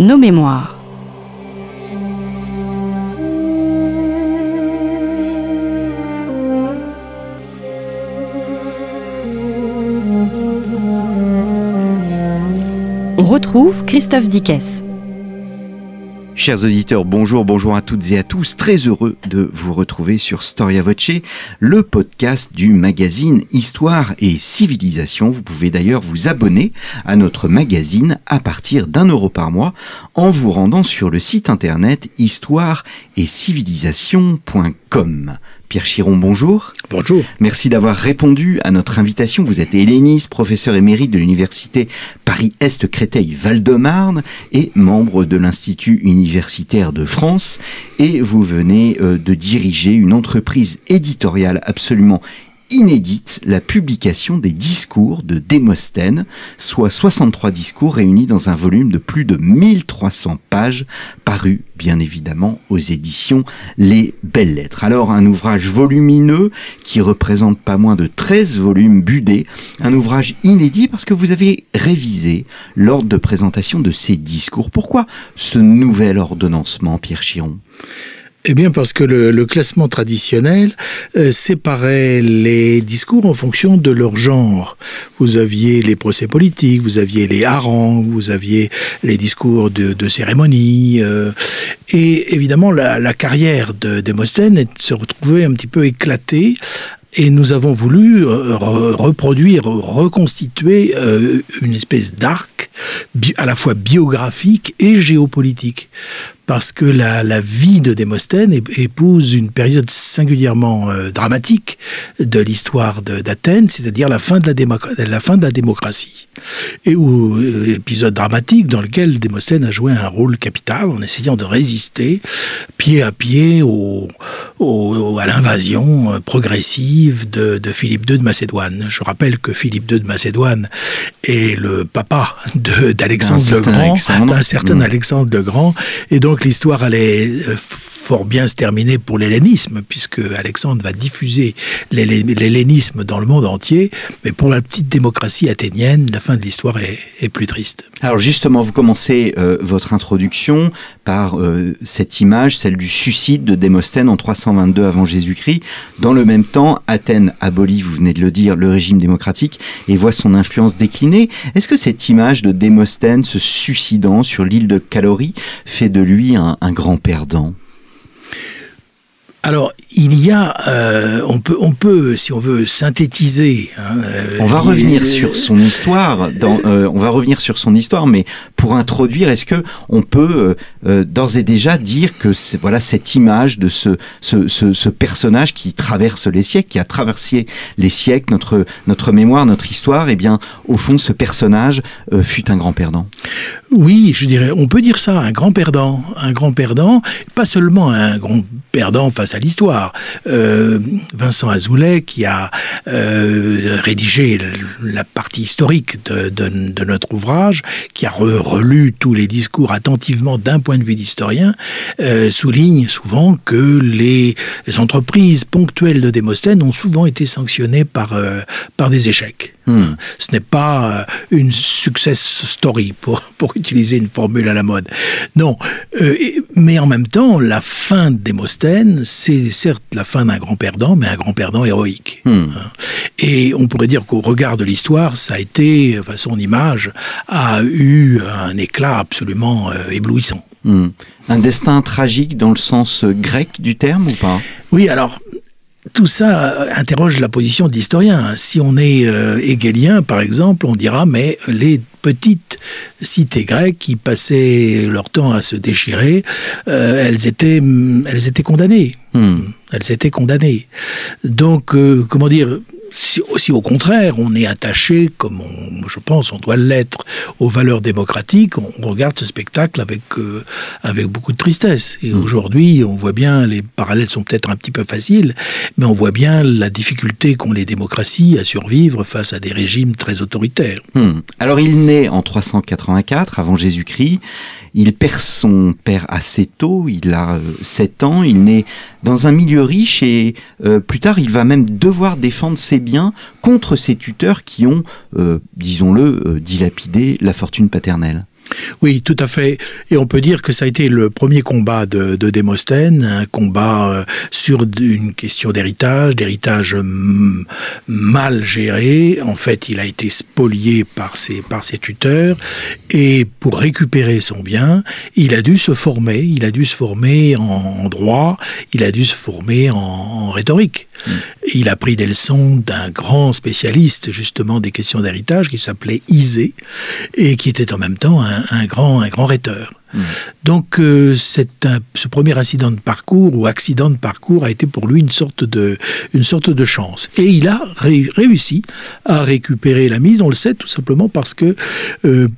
nos mémoires. On retrouve Christophe Dickès. Chers auditeurs, bonjour, bonjour à toutes et à tous. Très heureux de vous retrouver sur Storia Voce, le podcast du magazine Histoire et Civilisation. Vous pouvez d'ailleurs vous abonner à notre magazine à partir d'un euro par mois en vous rendant sur le site internet histoire et civilisation.com. Pierre Chiron, bonjour. Bonjour. Merci d'avoir répondu à notre invitation. Vous êtes helléniste, professeur émérite de l'université Paris-Est Créteil-Val-de-Marne et membre de l'Institut universitaire de France. Et vous venez euh, de diriger une entreprise éditoriale absolument inédite la publication des discours de Démosthène, soit 63 discours réunis dans un volume de plus de 1300 pages, paru bien évidemment aux éditions Les Belles Lettres. Alors un ouvrage volumineux qui représente pas moins de 13 volumes budés, un ouvrage inédit parce que vous avez révisé l'ordre de présentation de ces discours. Pourquoi ce nouvel ordonnancement, Pierre Chiron? Eh bien parce que le, classement traditionnel euh, séparait les discours en fonction de leur genre. Vous aviez les procès politiques, vous aviez les harangues, vous aviez les discours de, cérémonie. Euh, et évidemment, la, carrière de Démosthène se retrouvait un petit peu éclatée et nous avons voulu euh, reproduire, reconstituer une espèce d'arc à la fois biographique et géopolitique parce que la, la vie de Démosthène épouse une période singulièrement euh, dramatique de l'histoire d'Athènes, c'est-à-dire la, fin de la, la fin de la démocratie. Et où, euh, épisode dramatique dans lequel Démosthène a joué un rôle capital en essayant de résister pied à pied au, au, à l'invasion euh, progressive de, de, Philippe II de Macédoine. Je rappelle que Philippe II de Macédoine est le papa d'Alexandre le Grand, d'un certain mm. Alexandre le Grand, et donc l'histoire allait euh, fort bien se terminer pour l'hellénisme, puisque Alexandre va diffuser l'hellénisme dans le monde entier, mais pour la petite démocratie athénienne, la fin de l'histoire est, plus triste. Alors justement, vous commencez euh, votre introduction par euh, cette image, celle du suicide de Démosthène en 322 avant Jésus-Christ. Dans le même temps, Athènes abolit, vous venez de le dire, le régime démocratique et voit son influence décliner. Est-ce que cette image de Démosthène se suicidant sur l'île de Calorie fait de lui un, un grand perdant alors, il y a, euh, on peut, on peut, si on veut synthétiser. Hein, euh, on va revenir sur son histoire. Dans, euh, on va revenir sur son histoire, mais pour introduire, est-ce que on peut d'ores et déjà dire que voilà cette image de ce, ce, ce, ce, personnage qui traverse les siècles, qui a traversé les siècles, notre notre mémoire, notre histoire, et eh bien au fond, ce personnage fut un grand perdant? Oui, je dirais, on peut dire ça, un grand perdant, un grand perdant, pas seulement un grand perdant face à l'histoire. Euh, Vincent Azoulay, qui a euh, rédigé la partie historique de, notre ouvrage, qui a relu tous les discours attentivement d'un point de vue d'historien, euh, souligne souvent que les, entreprises ponctuelles de Démosthène ont souvent été sanctionnées par, par des échecs. Hmm. Ce n'est pas euh, une success story, pour, pour utiliser une formule à la mode. Non, euh, mais en même temps, la fin de Démosthène, c'est certes la fin d'un grand perdant, mais un grand perdant héroïque. Hmm. Hein. Et on pourrait dire qu'au regard de l'histoire, ça a été, enfin, son image a eu un éclat absolument euh, éblouissant. Hmm. Un destin tragique dans le sens grec du terme ou pas? Oui, alors tout ça interroge la position d'historien. Si on est euh, par exemple, on dira mais les petites cités grecques qui passaient leur temps à se déchirer, euh, elles étaient elles étaient condamnées. Hmm. Elles étaient condamnées. Donc euh, comment dire si, au contraire on est attaché, comme je pense on doit l'être, aux valeurs démocratiques, on regarde ce spectacle avec, euh, avec beaucoup de tristesse. Et mmh. aujourd'hui, on voit bien, les parallèles sont peut-être un petit peu faciles, mais on voit bien la difficulté qu'ont les démocraties à survivre face à des régimes très autoritaires. Mmh. Alors il naît en 384 avant Jésus-Christ. Il perd son père assez tôt, il a 7 euh, ans, il naît dans un milieu riche et euh, plus tard il va même devoir défendre ses biens contre ses tuteurs qui ont, euh, disons-le, dilapidé la fortune paternelle. Oui, tout à fait. Et on peut dire que ça a été le premier combat de, de Démosthène, un combat euh, sur une question d'héritage, d'héritage mal géré. En fait, il a été spolié par ses, par ses tuteurs. Et pour récupérer son bien, il a dû se former. Il a dû se former en, droit, il a dû se former en, rhétorique. Mm. Il a pris des leçons d'un grand spécialiste justement des questions d'héritage qui s'appelait Isée et qui était en même temps un, un grand, un grand rhéteur. Hmm. Donc euh, ce premier incident de parcours ou accident de parcours a été pour lui une sorte de, une sorte de chance. Et il a réussi à récupérer la mise, on le sait tout simplement parce que euh,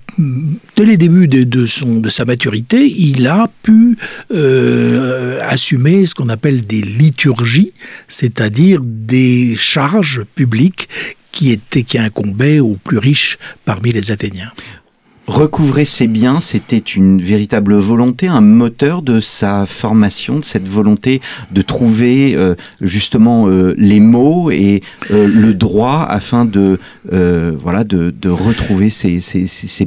dès les débuts de, son, de sa maturité, il a pu euh, assumer ce qu'on appelle des liturgies, c'est-à-dire des charges publiques qui, étaient, qui incombaient aux plus riches parmi les Athéniens recouvrer ses biens, c'était une véritable volonté, un moteur de sa formation, de cette volonté de trouver euh, justement euh, les mots et euh, le droit afin de voilà de, retrouver ses,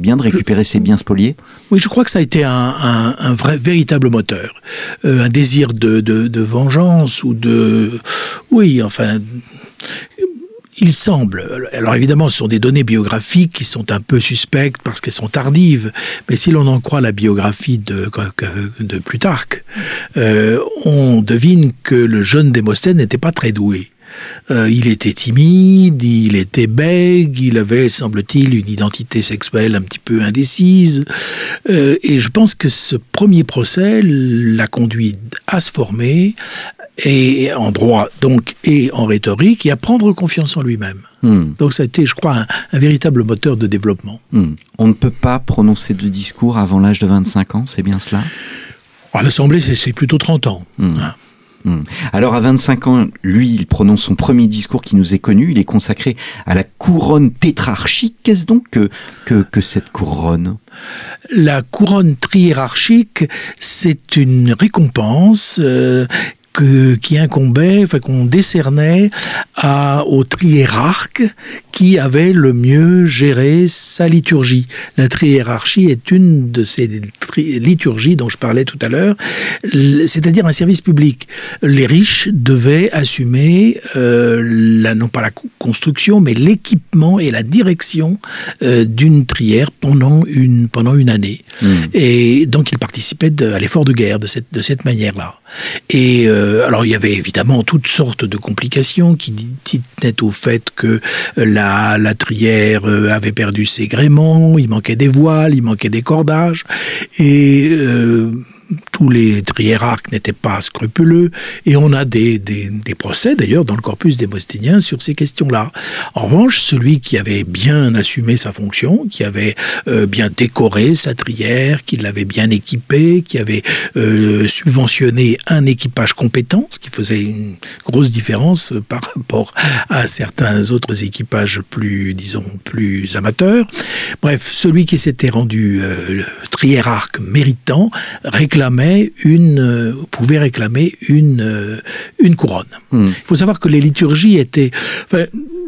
biens, de récupérer ses biens spoliés. Oui, je crois que ça a été un, vrai véritable moteur, un désir de, de vengeance ou de oui, enfin il semble, alors évidemment ce sont des données biographiques qui sont un peu suspectes parce qu'elles sont tardives, mais si l'on en croit la biographie de, de Plutarque, euh, on devine que le jeune Démosthène n'était pas très doué. Euh, il était timide, il était bègue, il avait, semble-t-il, une identité sexuelle un petit peu indécise. Euh, et je pense que ce premier procès l'a conduit à se former, et en droit donc et en rhétorique et à prendre confiance en lui-même. Hmm. Donc ça a été, je crois, un, véritable moteur de développement. Hmm. On ne peut pas prononcer de discours avant l'âge de 25 ans, c'est bien cela? À l'Assemblée, c'est plutôt 30 ans. Hmm. Hein. Alors à 25 ans, lui, il prononce son premier discours qui nous est connu. Il est consacré à la couronne tétrarchique. Qu'est-ce donc que, que, cette couronne? La couronne triérarchique, c'est une récompense euh, qui incombait, enfin qu'on décernait à, au triérarque qui avait le mieux géré sa liturgie. La triérarchie est une de ces liturgies dont je parlais tout à l'heure, c'est-à-dire un service public. Les riches devaient assumer euh, la, non pas la construction, mais l'équipement et la direction euh, d'une trière pendant une, pendant une année. Hmm. Et donc ils participaient à l'effort de guerre de cette, de cette manière-là. Et euh, alors il y avait évidemment toutes sortes de complications qui tenaient au fait que la, la trière euh, avait perdu ses gréments, il manquait des voiles, il manquait des cordages, et euh, tous les triérarques n'étaient pas scrupuleux, et on a des, des, procès d'ailleurs dans le corpus démosthénien sur ces questions-là. En revanche, celui qui avait bien assumé sa fonction, qui avait euh, bien décoré sa trière, qui l'avait bien équipé, qui avait euh, subventionné un équipage compétent, ce qui faisait une grosse différence par rapport à certains autres équipages plus, disons, plus amateurs. Bref, celui qui s'était rendu euh, méritant réclamait une, euh, pouvait réclamer une, euh, une couronne. Hmm. Il faut savoir que les liturgies étaient,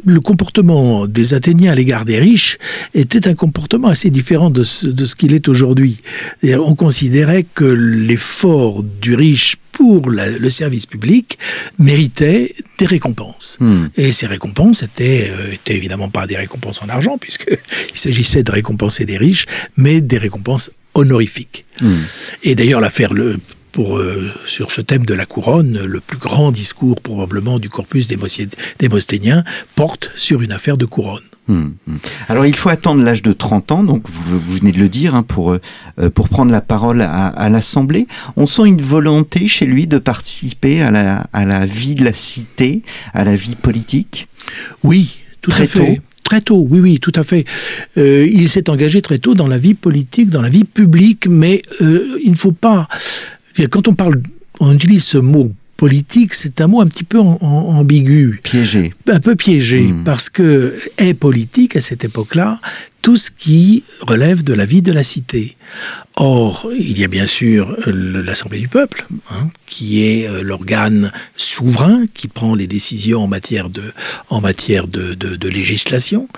le comportement des Athéniens à l'égard des riches était un comportement assez différent de ce, de ce qu'il est aujourd'hui. On considérait que l'effort du riche pour le service public méritait des récompenses. Hmm. Et ces récompenses étaient, euh, étaient évidemment pas des récompenses en argent, puisqu'il s'agissait de récompenser des riches, mais des récompenses honorifiques. Hmm. Et d'ailleurs, l'affaire le pour, euh, sur ce thème de la couronne, le plus grand discours probablement du corpus démosthénien porte sur une affaire de couronne. Hmm, hmm. Alors il faut attendre l'âge de 30 ans, donc vous, venez de le dire, hein, pour, euh, pour prendre la parole à, l'Assemblée. On sent une volonté chez lui de participer à la, à la vie de la cité, à la vie politique? Oui, tout à fait. Très tôt, oui, oui, tout à fait. Euh, il s'est engagé très tôt dans la vie politique, dans la vie publique, mais euh, il ne faut pas... Quand on parle, on utilise ce mot politique, c'est un mot un petit peu ambigu. Piégé. Un peu piégé, hmm. parce que est politique à cette époque-là tout ce qui relève de la vie de la cité. Or, il y a bien sûr l'Assemblée du peuple, hein, qui est euh, l'organe souverain qui prend les décisions en matière de, en matière de, de législation,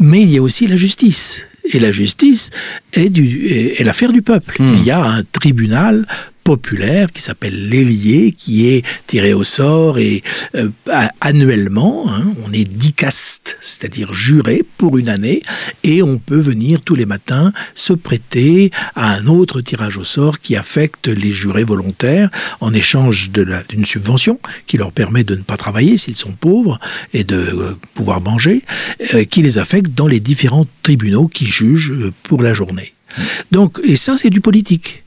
mais il y a aussi la justice. Et la justice est, du, est, l'affaire du peuple. Hmm. Il y a un tribunal populaire qui s'appelle l'ailier, qui est tiré au sort et euh, annuellement, hein, on est dicaste, c'est-à-dire juré pour une année, et on peut venir tous les matins se prêter à un autre tirage au sort qui affecte les jurés volontaires en échange d'une subvention qui leur permet de ne pas travailler s'ils sont pauvres et de euh, pouvoir manger, euh, qui les affecte dans les différents tribunaux qui jugent euh, pour la journée. Donc, et ça, c'est du politique.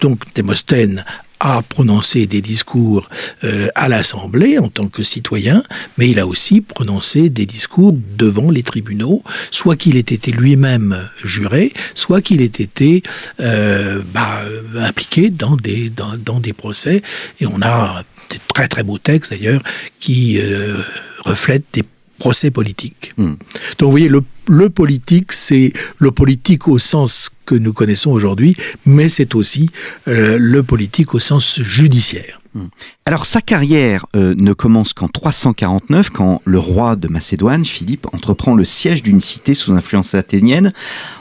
Donc, Démosthène a prononcé des discours euh, à l'Assemblée en tant que citoyen, mais il a aussi prononcé des discours devant les tribunaux, soit qu'il ait été lui-même juré, soit qu'il ait été euh, bah, impliqué dans des, dans, des procès. Et on a des très très beaux textes d'ailleurs qui euh, reflètent des procès politiques. Hmm. Donc vous voyez, le, le politique, c'est le politique au sens que nous connaissons aujourd'hui, mais c'est aussi euh, le politique au sens judiciaire. Hmm. Alors sa carrière euh, ne commence qu'en 349, quand le roi de Macédoine, Philippe, entreprend le siège d'une cité sous influence athénienne.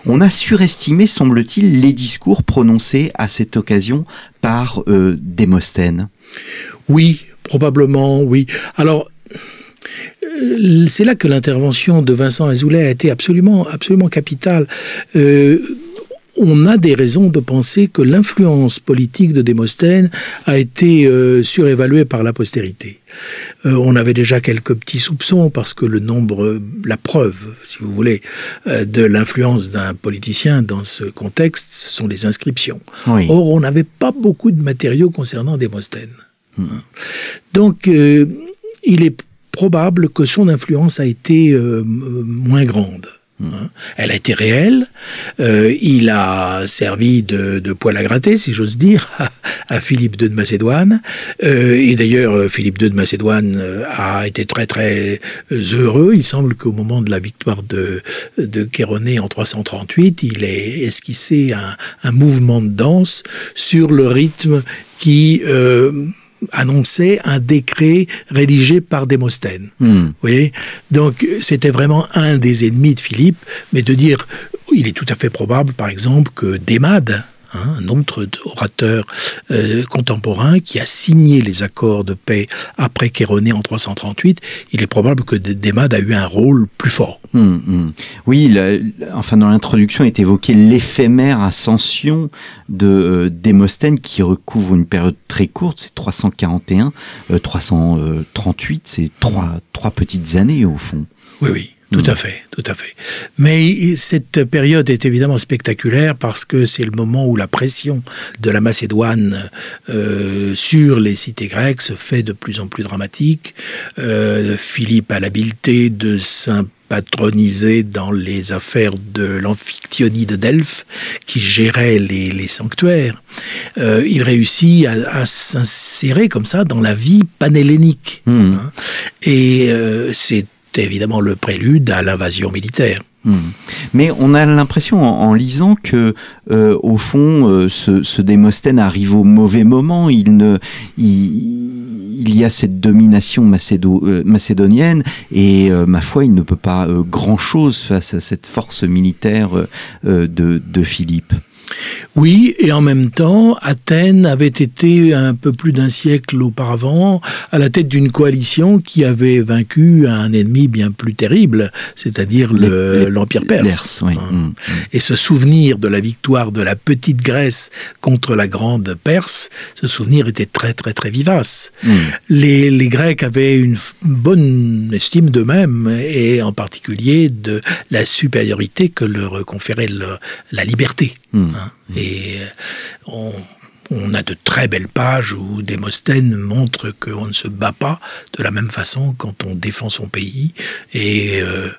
On a surestimé, semble-t-il, les discours prononcés à cette occasion par euh, Démosthène. Oui, probablement, oui. Alors, c'est là que l'intervention de Vincent Azoulay a été absolument, absolument capitale. Euh, on a des raisons de penser que l'influence politique de Démosthène a été euh, surévaluée par la postérité. Euh, on avait déjà quelques petits soupçons parce que le nombre, la preuve, si vous voulez, euh, de l'influence d'un politicien dans ce contexte, ce sont les inscriptions. Oui. Or, on n'avait pas beaucoup de matériaux concernant Démosthène. Hmm. Donc, euh, il est probable que son influence a été euh, moins grande. Hein. Elle a été réelle. Euh, il a servi de, de, poil à gratter, si j'ose dire, à, à, Philippe II de Macédoine. Euh, et d'ailleurs, Philippe II de Macédoine euh, a été très très heureux. Il semble qu'au moment de la victoire de, de Chéronée en 338, il ait esquissé un, un mouvement de danse sur le rythme qui euh, annonçait un décret rédigé par Démosthène. Hmm. Vous voyez? Donc c'était vraiment un des ennemis de Philippe, mais de dire, il est tout à fait probable, par exemple, que Démade, Hein, un autre orateur euh, contemporain qui a signé les accords de paix après Chéronée en 338, il est probable que Démade a eu un rôle plus fort. Hum, hum. Oui, la, enfin dans l'introduction est évoqué l'éphémère ascension de euh, Démosthène qui recouvre une période très courte, c'est 341, euh, 338, c'est trois, trois petites années au fond. Oui, oui. Tout à fait, tout à fait. Mais cette période est évidemment spectaculaire parce que c'est le moment où la pression de la Macédoine euh, sur les cités grecques se fait de plus en plus dramatique. Euh, Philippe a l'habileté de s'impatroniser dans les affaires de l'amphictyonie de Delphes qui gérait les, les sanctuaires. Euh, il réussit à, à s'insérer comme ça dans la vie panhellénique. Mmh. Hein. Et euh, c'est évidemment le prélude à l'invasion militaire. Mmh. Mais on a l'impression en, lisant que, euh, au fond, euh, ce, ce, Démosthène arrive au mauvais moment. Il, ne, il, y a cette domination macédo, euh, macédonienne et, ma foi, il ne peut pas grand-chose face à cette force militaire de Philippe. Oui, et en même temps, Athènes avait été un peu plus d'un siècle auparavant à la tête d'une coalition qui avait vaincu un ennemi bien plus terrible, c'est-à-dire l'Empire perse. Oui. Mmh. Et ce souvenir de la victoire de la petite Grèce contre la grande Perse, ce souvenir était très très très vivace. Mmh. Les, les, Grecs avaient une bonne estime d'eux-mêmes et en particulier de la supériorité que leur conférait le, la liberté. Mmh. Et on, on, a de très belles pages où Démosthène montre qu'on ne se bat pas de la même façon quand on défend son pays et euh,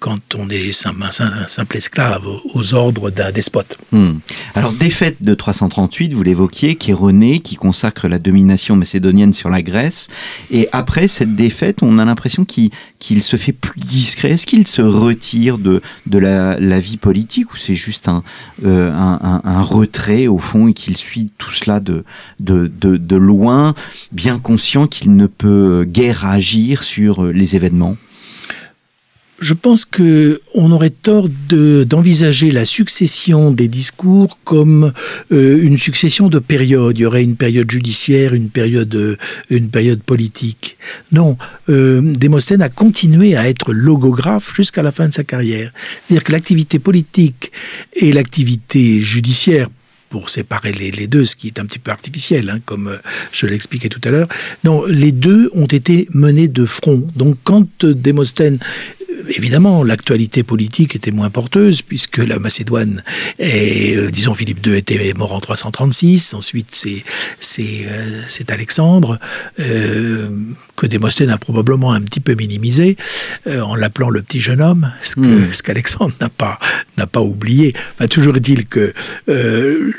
quand on est un simple esclave aux ordres d'un despote. Hum. Alors, défaite de 338, vous l'évoquiez, qui est René, qui consacre la domination macédonienne sur la Grèce. Et après cette défaite, on a l'impression qu'il qu se fait plus discret. Est-ce qu'il se retire de, la, vie politique ou c'est juste un, euh, un, un, retrait au fond et qu'il suit tout cela de, loin, bien conscient qu'il ne peut guère agir sur les événements je pense que on aurait tort d'envisager la succession des discours comme euh, une succession de périodes. Il y aurait une période judiciaire, une période, euh, une période politique. Non, euh, a continué à être logographe jusqu'à la fin de sa carrière. C'est-à-dire que l'activité politique et l'activité judiciaire pour séparer les, deux, ce qui est un petit peu artificiel, hein, comme euh, je l'expliquais tout à l'heure. Non, les deux ont été menés de front. Donc quand Démosthène évidemment, l'actualité politique était moins porteuse, puisque la Macédoine, est, euh, disons, Philippe II était mort en 336, ensuite c'est euh, c'est Alexandre, euh, que Démosthène a probablement un petit peu minimisé, en l'appelant le petit jeune homme, ce hmm. qu'Alexandre n'a pas, n'a pas oublié. Enfin, toujours est-il que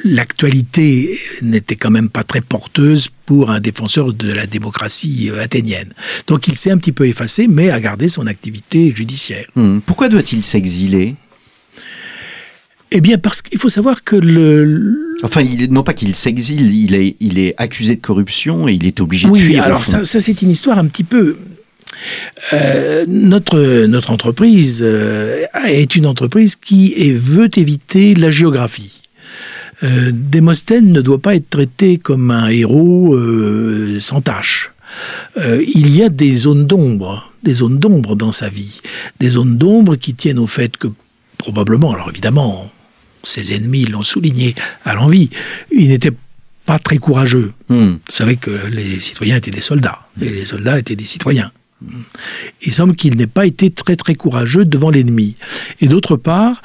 l'actualité n'était quand même pas très porteuse pour un défenseur de la démocratie euh, athénienne. Donc il s'est un petit peu effacé, mais a gardé son activité judiciaire. Hmm. Pourquoi doit-il s'exiler? Eh bien, parce qu'il faut savoir que le... Enfin, il, non pas qu'il s'exile, il est, il est accusé de corruption et il est obligé de fuir. Oui, alors ça, c'est une histoire un petit peu... Euh, notre, notre entreprise euh, est une entreprise qui veut éviter la géographie. Euh, Démosthène ne doit pas être traité comme un héros euh, sans tâche. Euh, il y a des zones d'ombre, des zones d'ombre dans sa vie, des zones d'ombre qui tiennent au fait que probablement, alors évidemment, ses ennemis l'ont souligné à l'envie, il n'était pas très courageux. Hmm. Vous savez que les citoyens étaient des soldats, et les soldats étaient des citoyens. Il semble qu'il n'ait pas été très très courageux devant l'ennemi. Et d'autre part,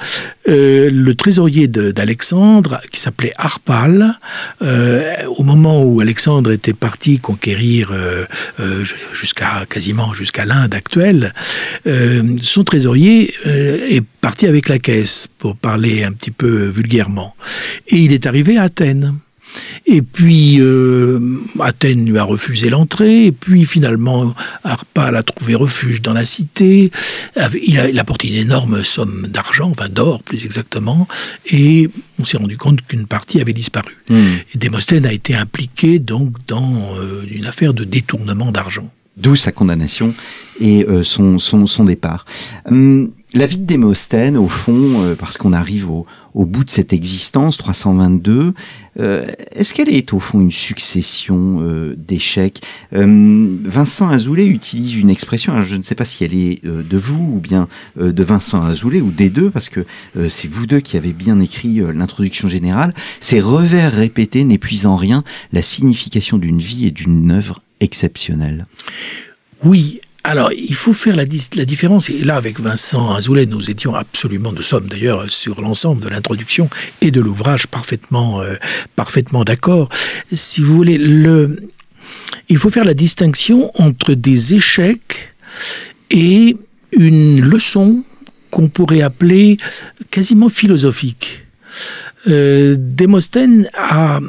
euh, le trésorier d'Alexandre, qui s'appelait Arpal, euh, au moment où Alexandre était parti conquérir euh, jusqu'à quasiment jusqu'à l'Inde actuelle, son trésorier est parti avec la caisse, pour parler un petit peu vulgairement. Et il est arrivé à Athènes. Et puis euh, Athènes lui a refusé l'entrée. Et puis finalement, Arpal a trouvé refuge dans la cité. Il a, apporté une énorme somme d'argent, enfin d'or plus exactement. Et on s'est rendu compte qu'une partie avait disparu. Et Démosthène a été impliqué donc dans euh, une affaire de détournement d'argent. D'où sa condamnation et euh, son, son, son, départ. Hum, la vie de Démosthène, au fond, parce qu'on arrive au, au, bout de cette existence, 322, euh, est-ce qu'elle est au fond une succession euh, d'échecs? Hum, Vincent Azoulay utilise une expression, alors je ne sais pas si elle est de vous ou bien de Vincent Azoulay ou des deux, parce que c'est vous deux qui avez bien écrit l'introduction générale, c'est revers répété n'épuisant rien la signification d'une vie et d'une œuvre exceptionnelle. Oui, alors, il faut faire la, la, différence, et là, avec Vincent Azoulay, nous étions absolument, nous sommes d'ailleurs sur l'ensemble de l'introduction et de l'ouvrage parfaitement, euh, parfaitement d'accord. Si vous voulez, le, il faut faire la distinction entre des échecs et une leçon qu'on pourrait appeler quasiment philosophique. Euh, Démosthène a,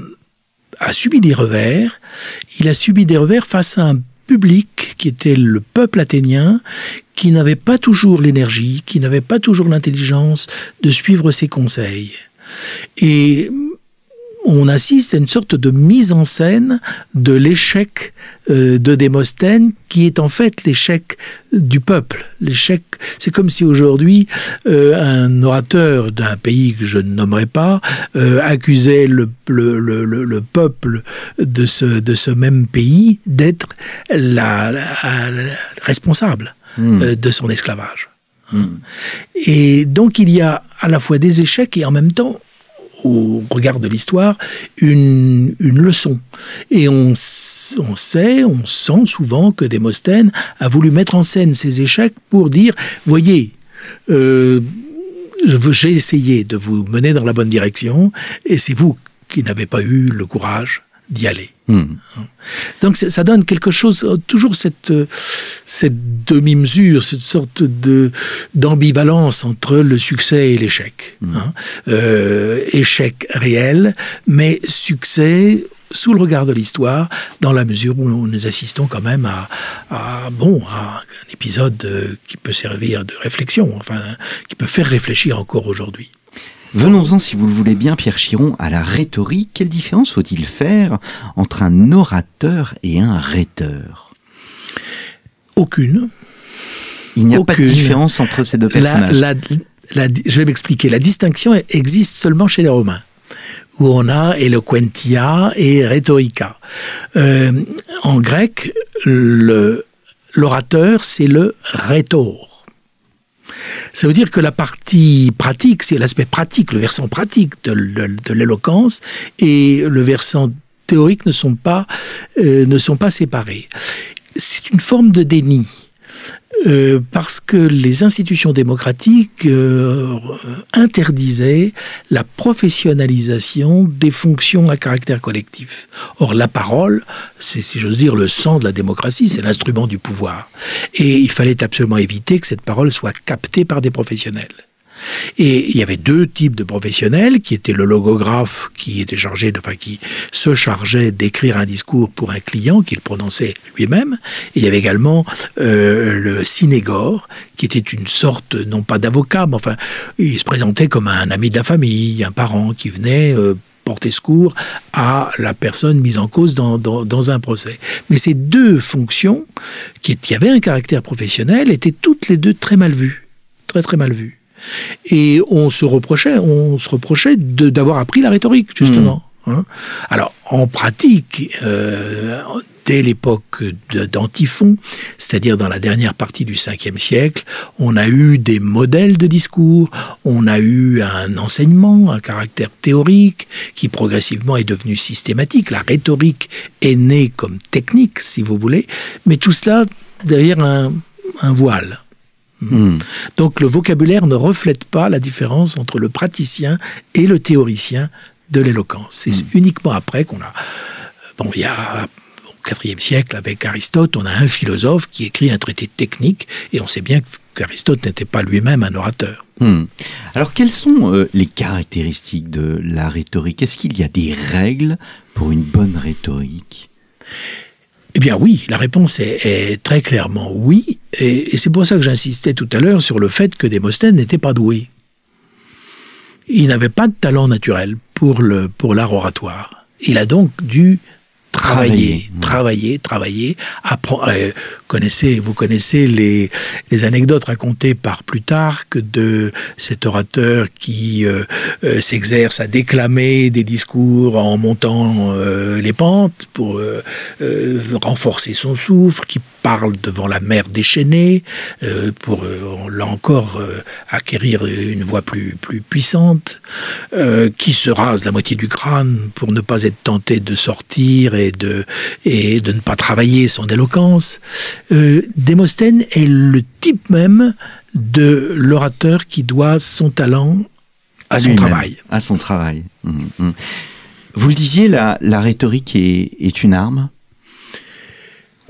a subi des revers, il a subi des revers face à un public qui était le peuple athénien, qui n'avait pas toujours l'énergie, qui n'avait pas toujours l'intelligence de suivre ses conseils. Et on assiste à une sorte de mise en scène de l'échec euh, de Démosthène, qui est en fait l'échec du peuple. L'échec, c'est comme si aujourd'hui euh, un orateur d'un pays que je ne nommerai pas euh, accusait le, le, le, le, peuple de ce, de ce même pays d'être la, responsable hmm. de son esclavage. Hmm. Et donc il y a à la fois des échecs et en même temps au regard de l'histoire, une, une, leçon. Et on, on, sait, on sent souvent que Démosthène a voulu mettre en scène ses échecs pour dire, voyez, euh, j'ai essayé de vous mener dans la bonne direction, et c'est vous qui n'avez pas eu le courage d'y aller. Hmm. Donc ça donne quelque chose, euh, toujours cette, euh, cette demi-mesure, cette sorte de d'ambivalence entre le succès et l'échec. Hmm. Hein. Euh, échec réel, mais succès sous le regard de l'histoire, dans la mesure où nous assistons quand même à, à, bon, à un épisode qui peut servir de réflexion, enfin, qui peut faire réfléchir encore aujourd'hui. Venons-en, si vous le voulez bien, Pierre Chiron, à la rhétorique. Quelle différence faut-il faire entre un orateur et un rhéteur? Aucune. Il n'y a pas de différence entre ces deux personnages. je vais m'expliquer. La distinction existe seulement chez les Romains où on a eloquentia et rhetorica. Euh, en grec, l'orateur, c'est le rhétor. Ça veut dire que la partie pratique, c'est l'aspect pratique, le versant pratique de, l'éloquence, et le versant théorique ne sont pas, euh, ne sont pas séparés. C'est une forme de déni. Euh, parce que les institutions démocratiques euh, interdisaient la professionnalisation des fonctions à caractère collectif. Or, la parole, c'est, si j'ose dire, le sang de la démocratie, c'est l'instrument du pouvoir. Et il fallait absolument éviter que cette parole soit captée par des professionnels. Et il y avait deux types de professionnels, qui étaient le logographe, qui était chargé de, enfin, qui se chargeait d'écrire un discours pour un client qu'il prononçait lui-même. Et il y avait également euh, le synégore, qui était une sorte, non pas d'avocat, mais enfin, il se présentait comme un ami de la famille, un parent qui venait euh, porter secours à la personne mise en cause dans, un procès. Mais ces deux fonctions, qui, qui avaient un caractère professionnel, étaient toutes les deux très mal vues. Très très mal vues. Et on se reprochait, on se reprochait d'avoir appris la rhétorique, justement. Hmm. Hein. Alors, en pratique, euh, dès l'époque d'Antiphon, c'est-à-dire dans la dernière partie du 5e siècle, on a eu des modèles de discours, on a eu un enseignement, un caractère théorique qui progressivement est devenu systématique. La rhétorique est née comme technique, si vous voulez, mais tout cela derrière un voile. Hmm. Donc le vocabulaire ne reflète pas la différence entre le praticien et le théoricien de l'éloquence. C'est hmm. uniquement après qu'on a... Bon, il y a au IVe siècle, avec Aristote, on a un philosophe qui écrit un traité technique, et on sait bien qu'Aristote n'était pas lui-même un orateur. Hmm. Alors, quelles sont euh, les caractéristiques de la rhétorique? Est-ce qu'il y a des règles pour une bonne rhétorique? Eh bien oui, la réponse est, très clairement oui, et, c'est pour ça que j'insistais tout à l'heure sur le fait que Démosthène n'était pas doué. Il n'avait pas de talent naturel pour le pour l'art oratoire. Il a donc dû travailler, travailler, travailler, apprendre. Euh, connaissez, vous connaissez les, les anecdotes racontées par Plutarque de cet orateur qui euh, euh, s'exerce à déclamer des discours en montant les pentes pour renforcer son souffle, qui parle devant la mer déchaînée pour là encore acquérir une voix plus plus puissante, qui se rase la moitié du crâne pour ne pas être tenté de sortir et de, et de ne pas travailler son éloquence. Euh, Démosthène est le type même de l'orateur qui doit son talent à, son travail. À son travail. Mmh, mmh. Vous le disiez, la, la rhétorique est, est une arme?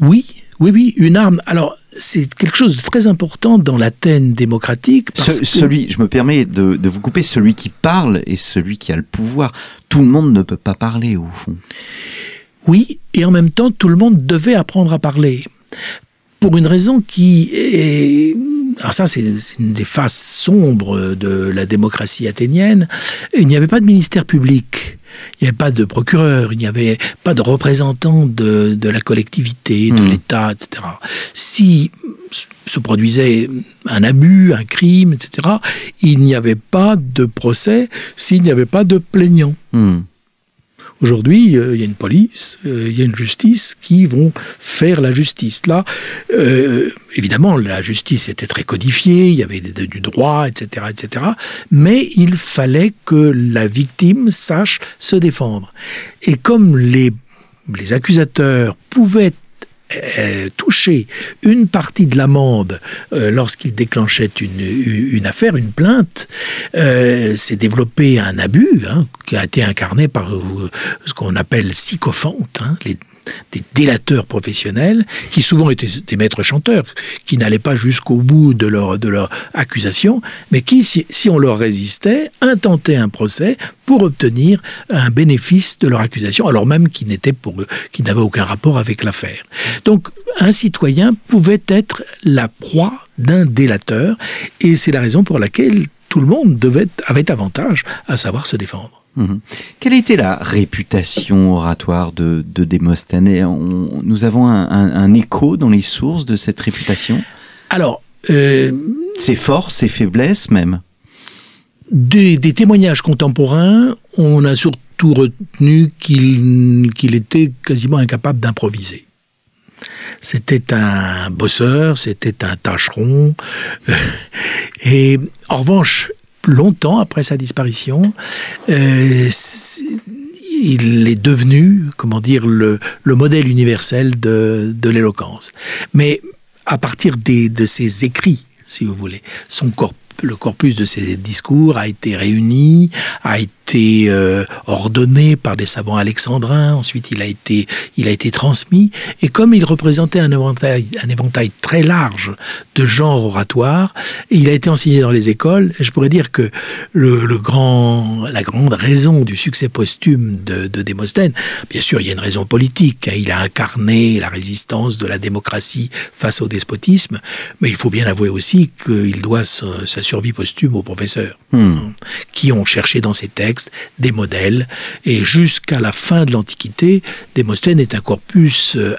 Oui, oui, oui, une arme. Alors, c'est quelque chose de très important dans l'Athènes démocratique. Celui, je me permets de, de, vous couper, celui qui parle et celui qui a le pouvoir. Tout le monde ne peut pas parler, au fond. Oui, et en même temps, tout le monde devait apprendre à parler. Pour une raison qui est... Alors ça, c'est une des faces sombres de la démocratie athénienne. Il n'y avait pas de ministère public. Il n'y avait pas de procureur, il n'y avait pas de représentant de, la collectivité, de hmm. l'État, etc. Si se produisait un abus, un crime, etc., il n'y avait pas de procès s'il n'y avait pas de plaignant. Hmm. Aujourd'hui, euh, il y a une police, euh, il y a une justice qui vont faire la justice. Là, euh, évidemment, la justice était très codifiée, il y avait du droit, etc., etc. Mais il fallait que la victime sache se défendre. Et comme les les accusateurs pouvaient euh, toucher une partie de l'amende euh, lorsqu'il déclenchait une, une, affaire, une plainte, euh, s'est développé un abus hein, qui a été incarné par ce qu'on appelle sycophante, hein, des délateurs professionnels, qui souvent étaient des maîtres chanteurs, qui n'allaient pas jusqu'au bout de leur, de leur accusation, mais qui, si, on leur résistait, intentaient un procès pour obtenir un bénéfice de leur accusation, alors même qu'ils n'étaient pour eux, qui n'avaient aucun rapport avec l'affaire. Donc, un citoyen pouvait être la proie d'un délateur, et c'est la raison pour laquelle tout le monde devait, avait avantage à savoir se défendre. Mhm. Quelle a été la réputation oratoire de, de Démosthène Nous avons un, écho dans les sources de cette réputation? Alors, euh, ses forces, ses faiblesses même? Des, témoignages contemporains, on a surtout retenu qu'il était quasiment incapable d'improviser. C'était un bosseur, c'était un tâcheron. Et en revanche, longtemps après sa disparition, euh, il est devenu, comment dire, le, modèle universel de, l'éloquence. Mais à partir de ses écrits, si vous voulez, son le corpus de ses discours a été réuni, a été été euh, ordonné par des savants alexandrins, ensuite il a été, il a été transmis, et comme il représentait un éventail, un éventail très large de genres oratoires, il a été enseigné dans les écoles, je pourrais dire que le, le grand, la grande raison du succès posthume de, de, Démosthène, bien sûr il y a une raison politique, hein, il a incarné la résistance de la démocratie face au despotisme, mais il faut bien avouer aussi qu'il doit sa, survie posthume aux professeurs, hmm. qui ont cherché dans ses textes des modèles, et jusqu'à la fin de l'Antiquité, Démosthène est un corpus euh,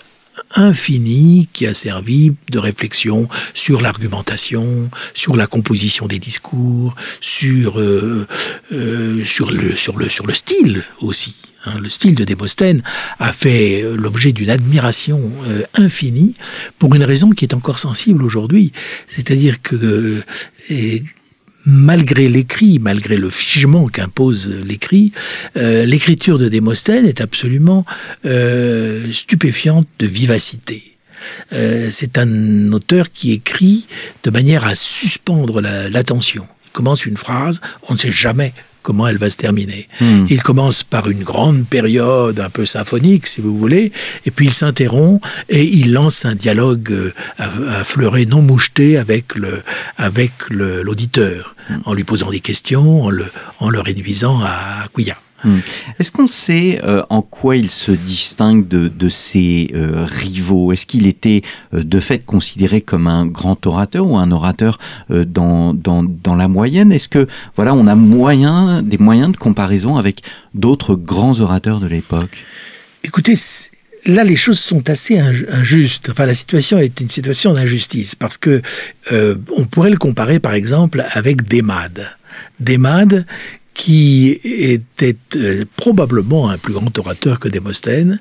infini qui a servi de réflexion sur l'argumentation, sur la composition des discours, sur, euh, euh, le style aussi. Hein. Le style de Démosthène a fait l'objet d'une admiration infinie pour une raison qui est encore sensible aujourd'hui. C'est-à-dire que malgré l'écrit, malgré le figement qu'impose l'écrit, euh, l'écriture de Démosthène est absolument euh, stupéfiante de vivacité. Euh, c'est un auteur qui écrit de manière à suspendre l'attention. Il commence une phrase, on ne sait jamais comment elle va se terminer. Hmm. Il commence par une grande période un peu symphonique, si vous voulez, et puis il s'interrompt et il lance un dialogue euh, à, fleurer non moucheté avec le avec l'auditeur, hmm. en lui posant des questions, en le, en le réduisant à couillard. Hmm. Est-ce qu'on sait euh, en quoi il se distingue de, ses euh, rivaux? Est-ce qu'il était euh, de fait considéré comme un grand orateur ou un orateur dans, dans, dans, la moyenne? Est-ce que voilà, on a moyen, des moyens de comparaison avec d'autres grands orateurs de l'époque? Écoutez, là, les choses sont assez injustes. Enfin, la situation est une situation d'injustice parce que on pourrait le comparer, par exemple, avec Desmades. Desmades, qui était euh, probablement un plus grand orateur que Démosthène,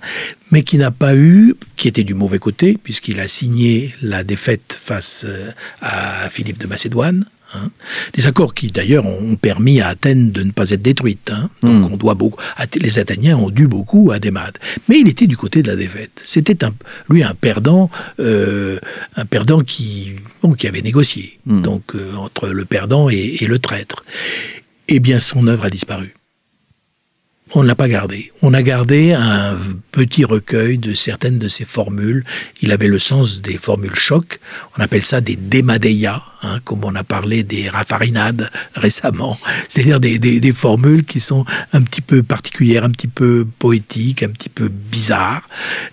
mais qui n'a pas eu, qui était du mauvais côté, puisqu'il a signé la défaite face euh, à Philippe de Macédoine. Hein. Des accords qui d'ailleurs ont permis à Athènes de ne pas être détruite. Hein. Donc hmm. on doit beaucoup. Les Athéniens ont dû beaucoup à Démade. Mais il était du côté de la défaite. C'était un, lui un perdant, euh, un perdant qui, bon, qui avait négocié. Hmm. Donc entre le perdant et, et le traître eh bien son œuvre a disparu. On ne l'a pas gardé. On a gardé un petit recueil de certaines de ses formules. Il avait le sens des formules choc. On appelle ça des démadeia, hein, comme on a parlé des raffarinades récemment. C'est-à-dire des, formules qui sont un petit peu particulières, un petit peu poétiques, un petit peu bizarres.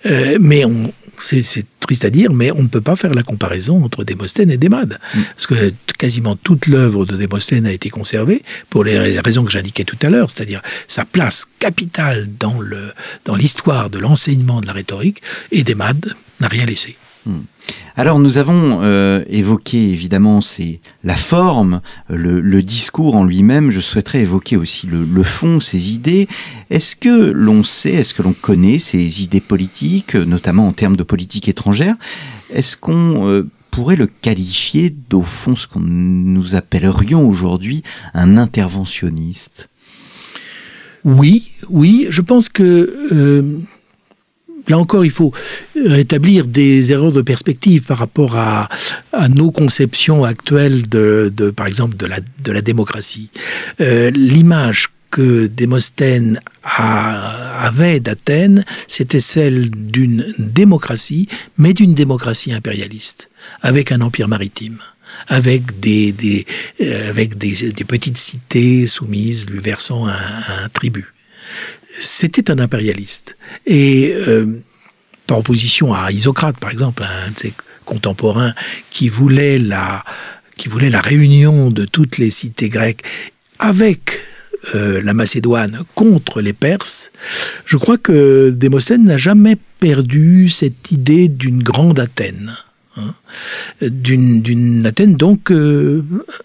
Euh, mais on, c'est triste à dire, mais on ne peut pas faire la comparaison entre Démosthène et Démade. Mm. Parce que quasiment toute l'œuvre de Démosthène a été conservée pour les raisons que j'indiquais tout à l'heure, c'est-à-dire sa place capitale dans l'histoire dans de l'enseignement de la rhétorique, et Démade n'a rien laissé. Hmm. Alors nous avons euh, évoqué évidemment c'est la forme, le, discours en lui-même. Je souhaiterais évoquer aussi le, fond, ses idées. Est-ce que l'on sait, est-ce que l'on connaît ses idées politiques, notamment en termes de politique étrangère? Est-ce qu'on euh, pourrait le qualifier d'au fond ce qu'on nous appellerions aujourd'hui un interventionniste? Oui, oui. Je pense que euh, là encore, il faut rétablir des erreurs de perspective par rapport à, nos conceptions actuelles de, par exemple, de la, démocratie. Euh, l'image que Démosthène avait d'Athènes, c'était celle d'une démocratie, mais d'une démocratie impérialiste, avec un empire maritime avec des, euh, petites cités soumises lui versant un tribut c'était un impérialiste. Et euh, par opposition à Isocrate, par exemple, un de ses contemporains, qui voulait la, qui voulait la réunion de toutes les cités grecques avec euh, la Macédoine contre les Perses, je crois que Démosthène n'a jamais perdu cette idée d'une grande Athènes. hein, d'une Athènes donc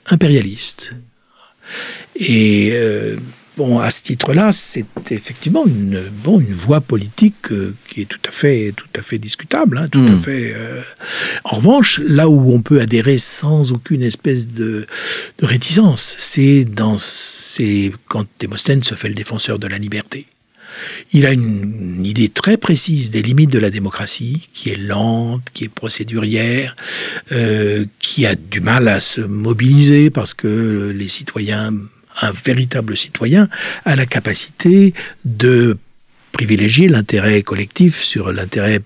impérialiste. Et Bon, à ce titre-là, c'est effectivement une, bon, une voie politique euh, qui est tout à fait, tout à fait discutable. Hein, tout à hmm. fait, euh. En revanche, là où on peut adhérer sans aucune espèce de, de réticence, c'est dans, c'est quand Démosthène se fait le défenseur de la liberté. Il a une, idée très précise des limites de la démocratie, qui est lente, qui est procédurière, euh, qui a du mal à se mobiliser parce que les citoyens un véritable citoyen a la capacité de privilégier l'intérêt collectif sur l'intérêt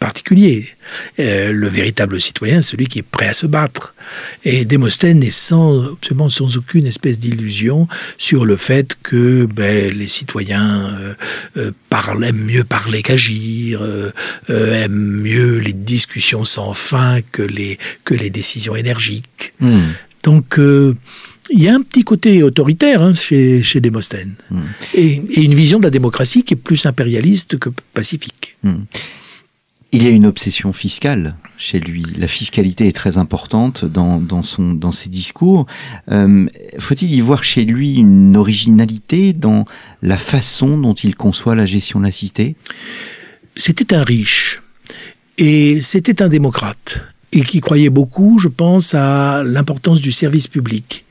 particulier. Euh, le véritable citoyen, celui qui est prêt à se battre. Et Démosthène est sans, absolument sans aucune espèce d'illusion sur le fait que ben, les citoyens euh, euh, parlent, aiment mieux parler qu'agir, aiment mieux les discussions sans fin que les, que les décisions énergiques. Hmm. Donc, il y a un petit côté autoritaire hein, chez, chez Démosthène. Hmm. Et, une vision de la démocratie qui est plus impérialiste que pacifique. Hmm. Il y a une obsession fiscale chez lui. La fiscalité est très importante dans, dans, son, dans ses discours. Euh, faut-il y voir chez lui une originalité dans la façon dont il conçoit la gestion de la cité? C'était un riche et c'était un démocrate et qui croyait beaucoup, je pense, à l'importance du service public.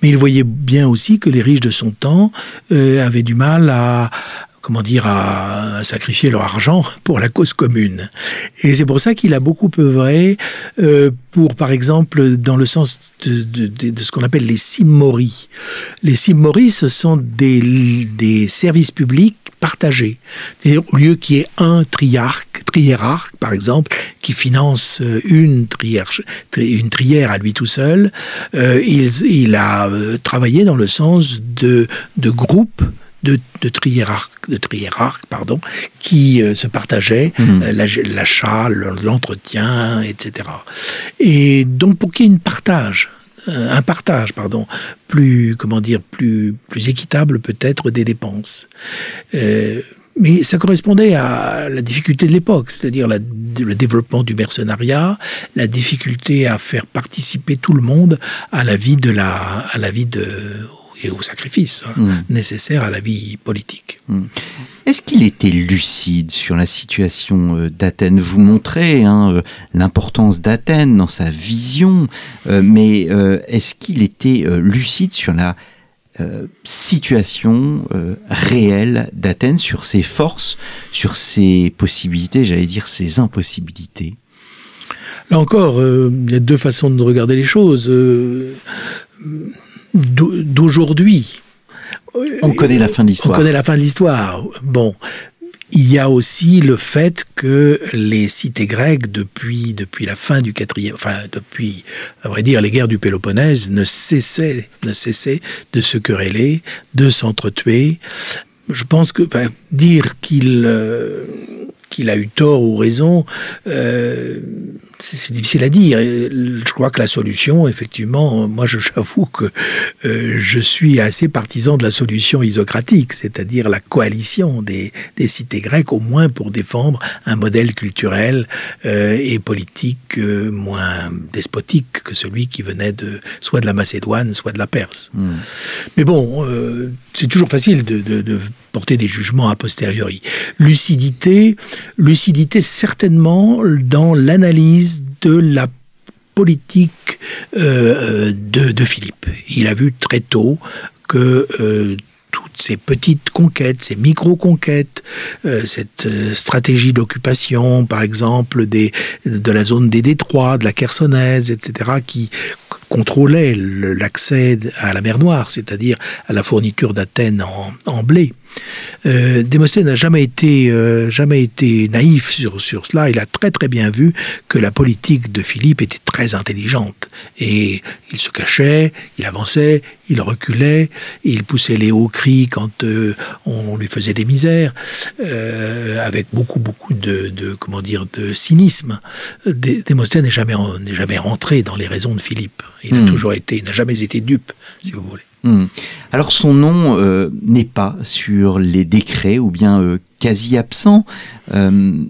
Mais il voyait bien aussi que les riches de son temps euh, avaient du mal à, comment dire, à sacrifier leur argent pour la cause commune. Et c'est pour ça qu'il a beaucoup œuvré euh, pour, par exemple, dans le sens de, ce qu'on appelle les simmoris. Les simmoris, ce sont des, services publics partagés. Au lieu qu'il y ait un triarque, triérarque, par exemple, qui finance euh, une, triarche, une trière à lui tout seul, euh, il, a travaillé dans le sens de groupes de, de triérarques, de pardon, qui euh, se partageaient mmh. euh, l'achat, l'entretien, etc. Et donc pour qu'il y ait une partage, euh, un partage, pardon, plus, comment dire, plus, plus équitable peut-être des dépenses. mais ça correspondait à la difficulté de l'époque, c'est-à-dire le développement du mercenariat, la difficulté à faire participer tout le monde à la vie de la, à la vie de, et au sacrifice hein, mm. nécessaire à la vie politique. Mm. Est-ce qu'il était lucide sur la situation euh, d'Athènes? Vous montrez hein, euh, l'importance d'Athènes dans sa vision, euh, mais est-ce qu'il était lucide sur la situation réelle d'Athènes, sur ses forces, sur ses possibilités, j'allais dire ses impossibilités? Là encore, il y a deux façons de regarder les choses d'aujourd'hui. On connaît la fin de l'histoire. On connaît la fin de l'histoire. Bon. Il y a aussi le fait que les cités grecques, depuis, depuis la fin du quatrième, enfin, depuis, à vrai dire, les guerres du Péloponnèse, ne cessaient, ne cessaient de se quereller, de s'entretuer. Je pense que ben, dire qu'il euh, qu'il a eu tort ou raison, euh, c'est difficile à dire. Je crois que la solution, effectivement, moi j'avoue que euh, je suis assez partisan de la solution isocratique, c'est-à-dire la coalition des, des, cités grecques, au moins pour défendre un modèle culturel euh, et politique euh, moins despotique que celui qui venait de soit de la Macédoine, soit de la Perse. Hmm. Mais bon, euh, c'est toujours facile de, de, de porter des jugements a posteriori. Lucidité, lucidité certainement dans l'analyse de la politique euh, de, de, Philippe. Il a vu très tôt que euh, toutes ces petites conquêtes, ces micro-conquêtes, euh, cette euh, stratégie d'occupation, par exemple, des, de la zone des détroits, de la Chersonèse, etc., qui contrôlait l'accès à la mer Noire, c'est-à-dire à la fourniture d'Athènes en, en blé. Euh, Démosthène n'a jamais été, euh, jamais été naïf sur, sur cela. Il a très très bien vu que la politique de Philippe était très intelligente. Et il se cachait, il avançait, il reculait, il poussait les hauts cris quand euh, on lui faisait des misères, euh, avec beaucoup beaucoup de, de, comment dire de cynisme. Démosthène n'est jamais n'est jamais rentré dans les raisons de Philippe. Il a hmm. toujours été, il n'a jamais été dupe, si vous voulez. Hmm. Alors son nom euh, n'est pas sur les décrets ou bien euh, quasi absent. Euh,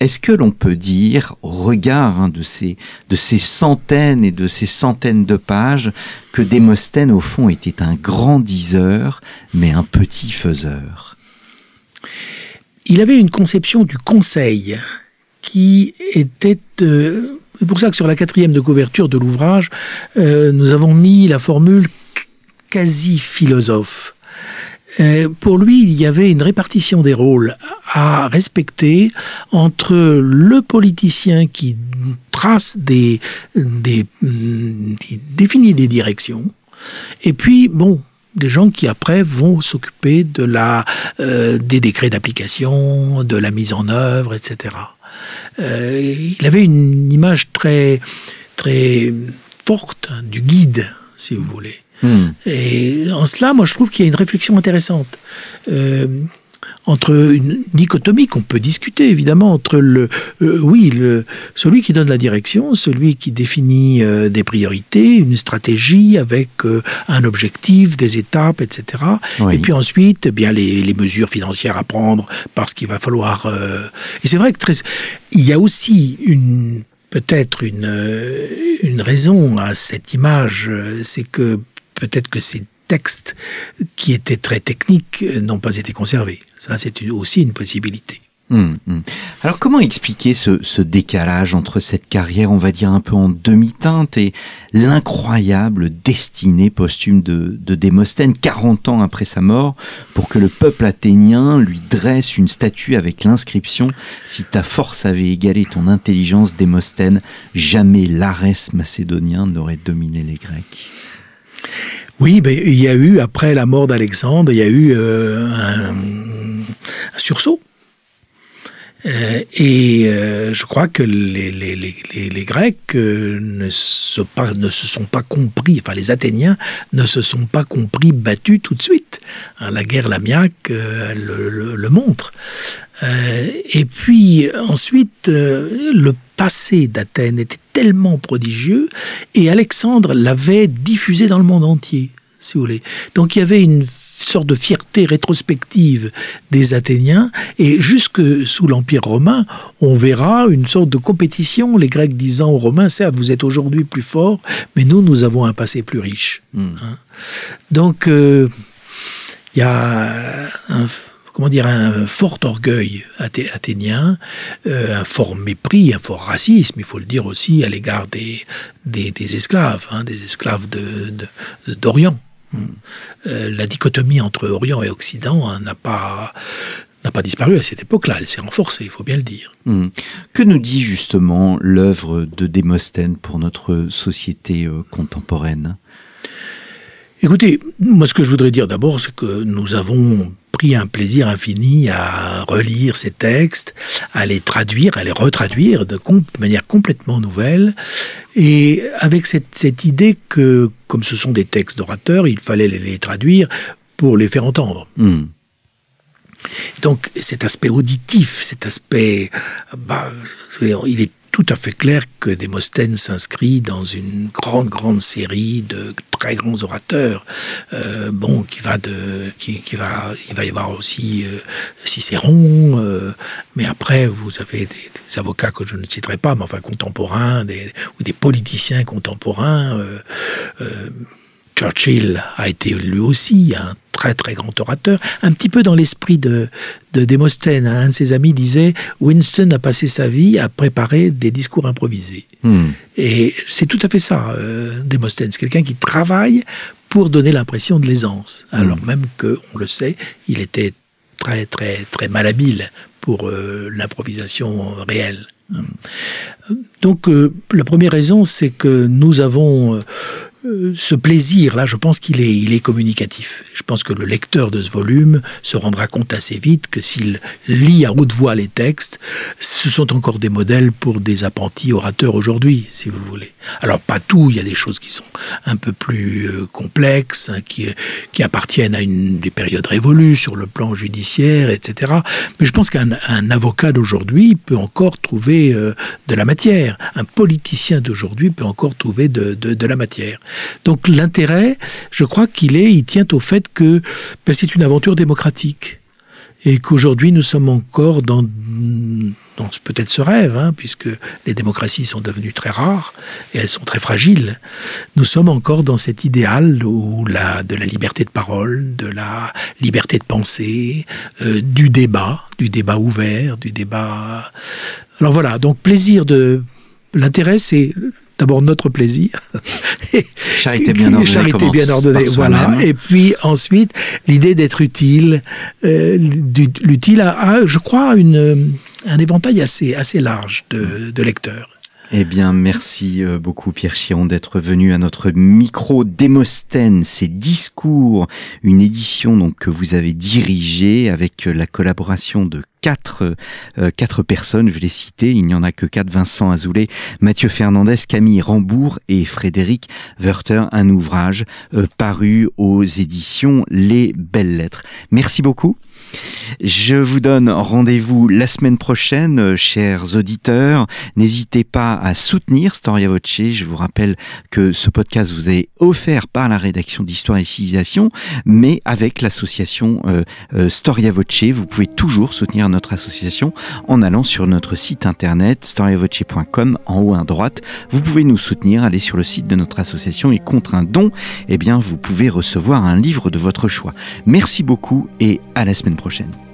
est-ce que l'on peut dire, au regard hein, de, ces, de ces centaines et de ces centaines de pages, que Démosthène, au fond, était un grand diseur, mais un petit faiseur? Il avait une conception du conseil qui était... C'est pour ça que sur la quatrième de couverture de l'ouvrage, nous avons mis la formule quasi-philosophe. Euh, pour lui, il y avait une répartition des rôles à respecter entre le politicien qui trace des, qui définit des directions, et puis bon, des gens qui après vont s'occuper de la euh, des décrets d'application, de la mise en œuvre, etc. Euh, il avait une image très très forte du guide, si vous voulez. Hmm. Et en cela, moi, je trouve qu'il y a une réflexion intéressante. Euh, entre une dichotomie qu'on peut discuter évidemment entre le euh, oui le celui qui donne la direction celui qui définit euh, des priorités une stratégie avec un objectif des étapes etc et puis ensuite eh bien les, les, mesures financières à prendre parce qu'il va falloir et c'est vrai que très, il y a aussi une peut-être une une raison à cette image c'est que peut-être que ces textes qui étaient très techniques n'ont pas été conservés. Ça, c'est aussi une possibilité. Hum, hum. Alors comment expliquer ce, décalage entre cette carrière, on va dire un peu en demi-teinte, et l'incroyable destinée posthume de, de Démosthène 40 ans après sa mort, pour que le peuple athénien lui dresse une statue avec l'inscription « Si ta force avait égalé ton intelligence, Démosthène, jamais l'Arès macédonien n'aurait dominé les Grecs ». Oui, ben, il y a eu, après la mort d'Alexandre, il y a eu euh, un, sursaut. Euh, et euh, je crois que les, Grecs ne, se pas, ne se sont pas compris, enfin les Athéniens ne se sont pas compris battus tout de suite. Hein, la guerre lamiaque le, le, montre. et puis ensuite, le passé d'Athènes était tellement prodigieux et Alexandre l'avait diffusé dans le monde entier, si vous voulez. Donc il y avait une sorte de fierté rétrospective des Athéniens, et jusque sous l'Empire romain, on verra une sorte de compétition, les Grecs disant aux Romains, certes, vous êtes aujourd'hui plus forts, mais nous, nous avons un passé plus riche. Hmm. Hein. Donc, euh, il y a un comment dire, un fort orgueil athénien, euh, un fort mépris, un fort racisme, il faut le dire aussi, à l'égard des, des, esclaves, hein, des esclaves d'Orient. De, euh, la dichotomie entre Orient et Occident hein, n'a pas n'a pas disparu à cette époque-là, elle s'est renforcée, il faut bien le dire. Hmm. Que nous dit justement l'œuvre de Démosthène pour notre société euh, contemporaine? Écoutez, moi ce que je voudrais dire d'abord, c'est que nous avons pris un plaisir infini à relire ces textes, à les traduire, à les retraduire de, manière complètement nouvelle, et avec cette, idée que, comme ce sont des textes d'orateurs, il fallait les, traduire pour les faire entendre. Hmm. Donc cet aspect auditif, cet aspect, bah, il est tout à fait clair que Démosthène s'inscrit dans une grande, grande série de très grands orateurs. Euh, bon, qui va de, qui, qui, va, il va y avoir aussi euh, Cicéron, euh, mais après vous avez des, des, avocats que je ne citerai pas, mais enfin contemporains, des, ou des politiciens contemporains. Euh, euh, Churchill a été lui aussi un très très grand orateur, un petit peu dans l'esprit de, de Démosthène. Un de ses amis disait Winston a passé sa vie à préparer des discours improvisés. Hmm. Et c'est tout à fait ça, euh, Démosthène. C'est quelqu'un qui travaille pour donner l'impression de l'aisance, hmm. alors même que, on le sait, il était très très très malhabile pour euh, l'improvisation réelle. Donc euh, la première raison, c'est que nous avons euh, ce plaisir-là, je pense qu'il est, il est communicatif. Je pense que le lecteur de ce volume se rendra compte assez vite que s'il lit à haute voix les textes, ce sont encore des modèles pour des apprentis orateurs aujourd'hui, si vous voulez. Alors pas tout, il y a des choses qui sont un peu plus euh, complexes, hein, qui, qui appartiennent à une des périodes révolues sur le plan judiciaire, etc. Mais je pense qu'un avocat d'aujourd'hui peut encore trouver euh, de la matière. Un politicien d'aujourd'hui peut encore trouver de, de, de la matière. Donc l'intérêt, je crois qu'il est, il tient au fait que ben, c'est une aventure démocratique et qu'aujourd'hui nous sommes encore dans, dans peut-être ce rêve, hein, puisque les démocraties sont devenues très rares et elles sont très fragiles. Nous sommes encore dans cet idéal de la liberté de parole, de la liberté de penser, euh, du débat, du débat ouvert, du débat. Alors voilà, donc plaisir de. L'intérêt, c'est d'abord notre plaisir. charité bien ordonnée. Charité bien ordonnée, voilà. Et puis ensuite, l'idée d'être utile, euh, l'utile à, je crois, une, un éventail assez, assez large de, de lecteurs. Eh bien, merci euh, beaucoup Pierre Chiron d'être venu à notre micro Démosthène, ces discours, une édition donc que vous avez dirigée avec la collaboration de quatre, euh, quatre personnes, je vais les citer, il n'y en a que quatre, Vincent Azoulay, Mathieu Fernandez, Camille Rambourg et Frédéric Werther, un ouvrage euh, paru aux éditions Les Belles Lettres. Merci beaucoup. Je vous donne rendez-vous la semaine prochaine, euh, chers auditeurs. N'hésitez pas à soutenir Storia Voce. Je vous rappelle que ce podcast vous est offert par la rédaction d'Histoire et Civilisation, mais avec l'association euh, euh, Storia Voce, vous pouvez toujours soutenir notre association en allant sur notre site internet storiavoce.com en haut à droite. Vous pouvez nous soutenir, allez sur le site de notre association et contre un don, eh bien, vous pouvez recevoir un livre de votre choix. Merci beaucoup et à la semaine prochaine.